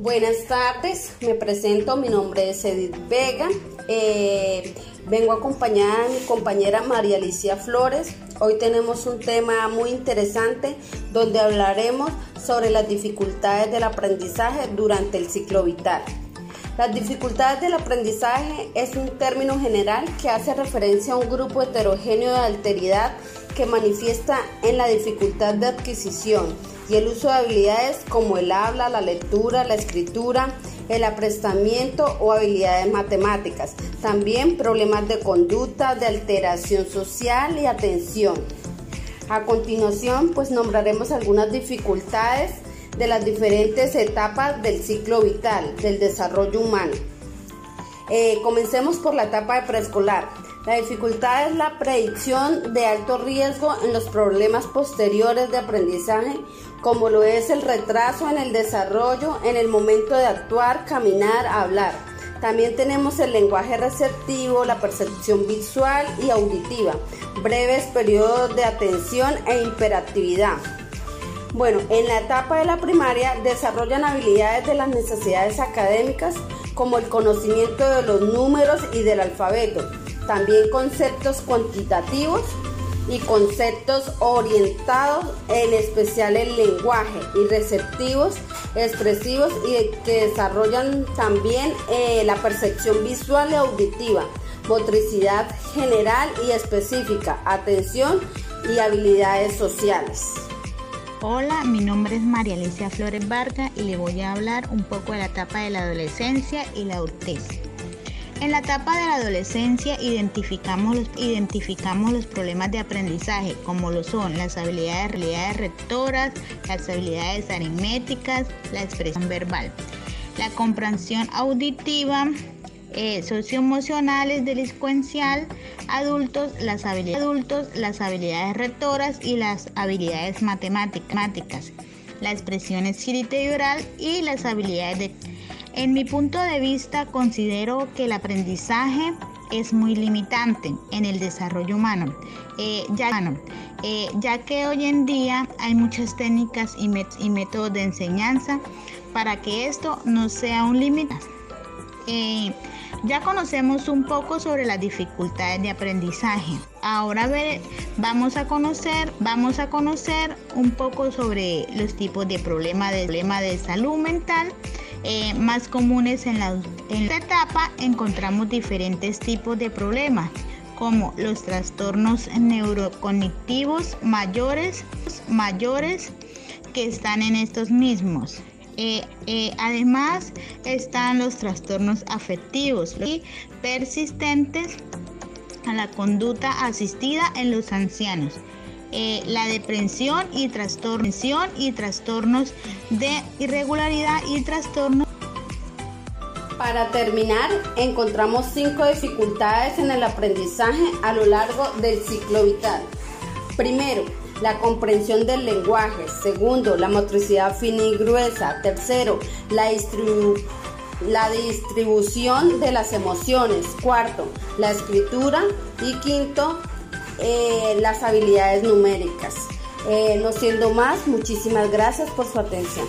Buenas tardes, me presento, mi nombre es Edith Vega, eh, vengo acompañada de mi compañera María Alicia Flores. Hoy tenemos un tema muy interesante donde hablaremos sobre las dificultades del aprendizaje durante el ciclo vital. Las dificultades del aprendizaje es un término general que hace referencia a un grupo heterogéneo de alteridad que manifiesta en la dificultad de adquisición y el uso de habilidades como el habla, la lectura, la escritura, el aprestamiento o habilidades matemáticas. También problemas de conducta, de alteración social y atención. A continuación, pues nombraremos algunas dificultades de las diferentes etapas del ciclo vital, del desarrollo humano. Eh, comencemos por la etapa de preescolar. La dificultad es la predicción de alto riesgo en los problemas posteriores de aprendizaje, como lo es el retraso en el desarrollo en el momento de actuar, caminar, hablar. También tenemos el lenguaje receptivo, la percepción visual y auditiva, breves periodos de atención e hiperactividad. Bueno, en la etapa de la primaria desarrollan habilidades de las necesidades académicas como el conocimiento de los números y del alfabeto, también conceptos cuantitativos y conceptos orientados en especial el lenguaje y receptivos, expresivos y que desarrollan también eh, la percepción visual y auditiva, motricidad general y específica, atención y habilidades sociales. Hola, mi nombre es María Alicia Flores Vargas y le voy a hablar un poco de la etapa de la adolescencia y la adultez. En la etapa de la adolescencia identificamos los, identificamos los problemas de aprendizaje, como lo son las habilidades, habilidades rectoras, las habilidades aritméticas, la expresión verbal, la comprensión auditiva, eh, socioemocionales, delincuencial, adultos las, habilidades, adultos, las habilidades rectoras y las habilidades matemáticas, la expresión escrita y oral y las habilidades de en mi punto de vista, considero que el aprendizaje es muy limitante en el desarrollo humano, eh, eh, ya, que hoy en día hay muchas técnicas y, métodos de enseñanza para que esto no sea un límite. Eh, ya conocemos un poco sobre las dificultades de aprendizaje. Ahora vamos a conocer, vamos a conocer un poco sobre los tipos de problemas de, problema de salud mental eh, más comunes en la, en esta etapa encontramos diferentes tipos de problemas como los trastornos neurocognitivos mayores, mayores que están en estos mismos. Eh, eh, además están los trastornos afectivos y persistentes a la conducta asistida en los ancianos. Eh, la depresión y, trastornos, y trastornos de irregularidad y trastornos. Para terminar, encontramos cinco dificultades en el aprendizaje a lo largo del ciclo vital. Primero, la comprensión del lenguaje. Segundo, la motricidad fina y gruesa. Tercero, la, la distribución de las emociones. Cuarto, la escritura. Y quinto, eh, las habilidades numéricas. Eh, no siendo más, muchísimas gracias por su atención.